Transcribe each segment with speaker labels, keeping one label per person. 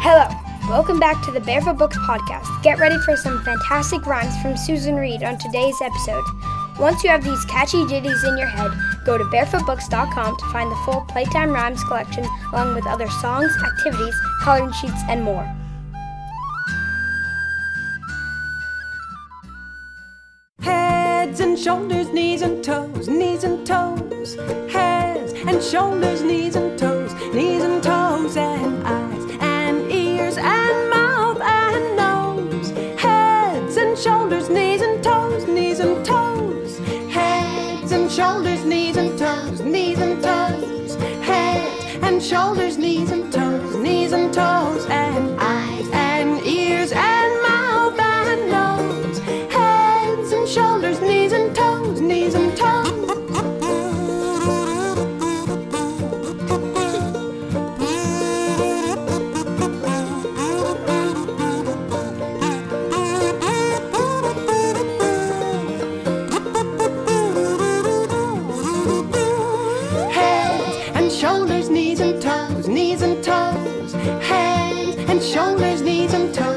Speaker 1: Hello, welcome back to the Barefoot Books podcast. Get ready for some fantastic rhymes from Susan Reed on today's episode. Once you have these catchy ditties in your head, go to barefootbooks.com to find the full Playtime Rhymes collection along with other songs, activities, coloring sheets, and more.
Speaker 2: Heads and shoulders, knees and toes, knees and toes. Heads and shoulders, knees and toes, knees and toes, and shoulders, knees and toes, knees and toes. Head and shoulders, knees and toes, knees and toes, shoulders, knees and toes,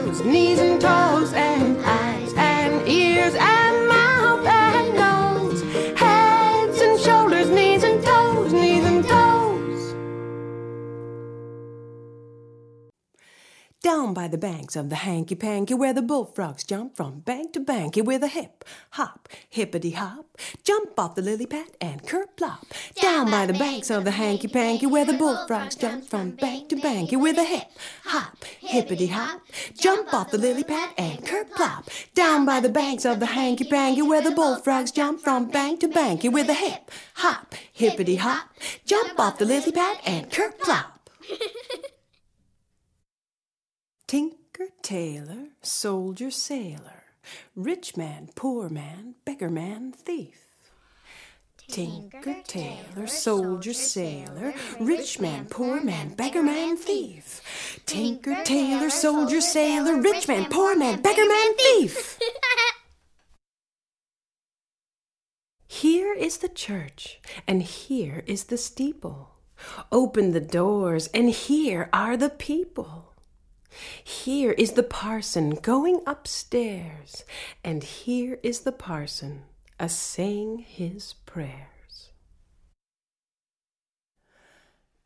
Speaker 2: Down by the banks of the hanky panky where the bullfrogs jump from bank to banky with a hip hop, hippity hop, jump off the lily pad and kerplop. Down by the banks of the hanky panky where the bullfrogs jump from bank to banky with a hip hop, hippity hop, jump off the lily pad and kerplop. Down by the banks of the hanky panky where the bullfrogs jump from bank to banky with a hip hop, hippity hop, jump off the lily pad and kerplop. Tinker, tailor, soldier, sailor, rich man, poor man, beggar man, thief. Tinker, tailor, soldier, sailor, rich man, poor man, beggar man, thief. Tinker, tailor, soldier, sailor, rich man, poor man, beggar man, thief. Here is the church, and here is the steeple. Open the doors, and here are the people. Here is the parson going upstairs, and here is the parson a saying his prayers.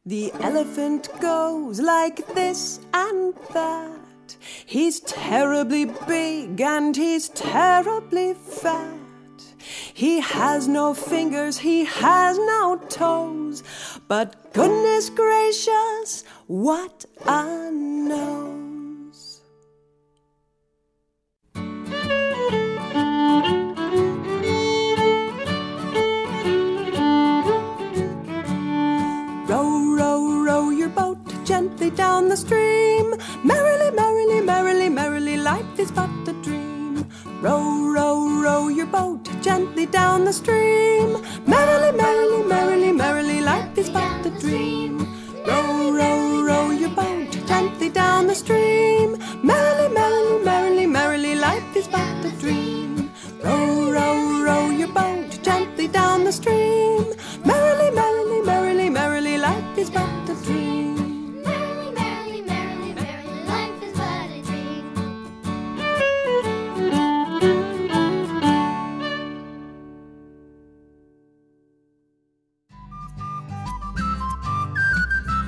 Speaker 2: The elephant goes like this and that. He's terribly big and he's terribly fat. He has no fingers, he has no toes, but goodness gracious, what a nose!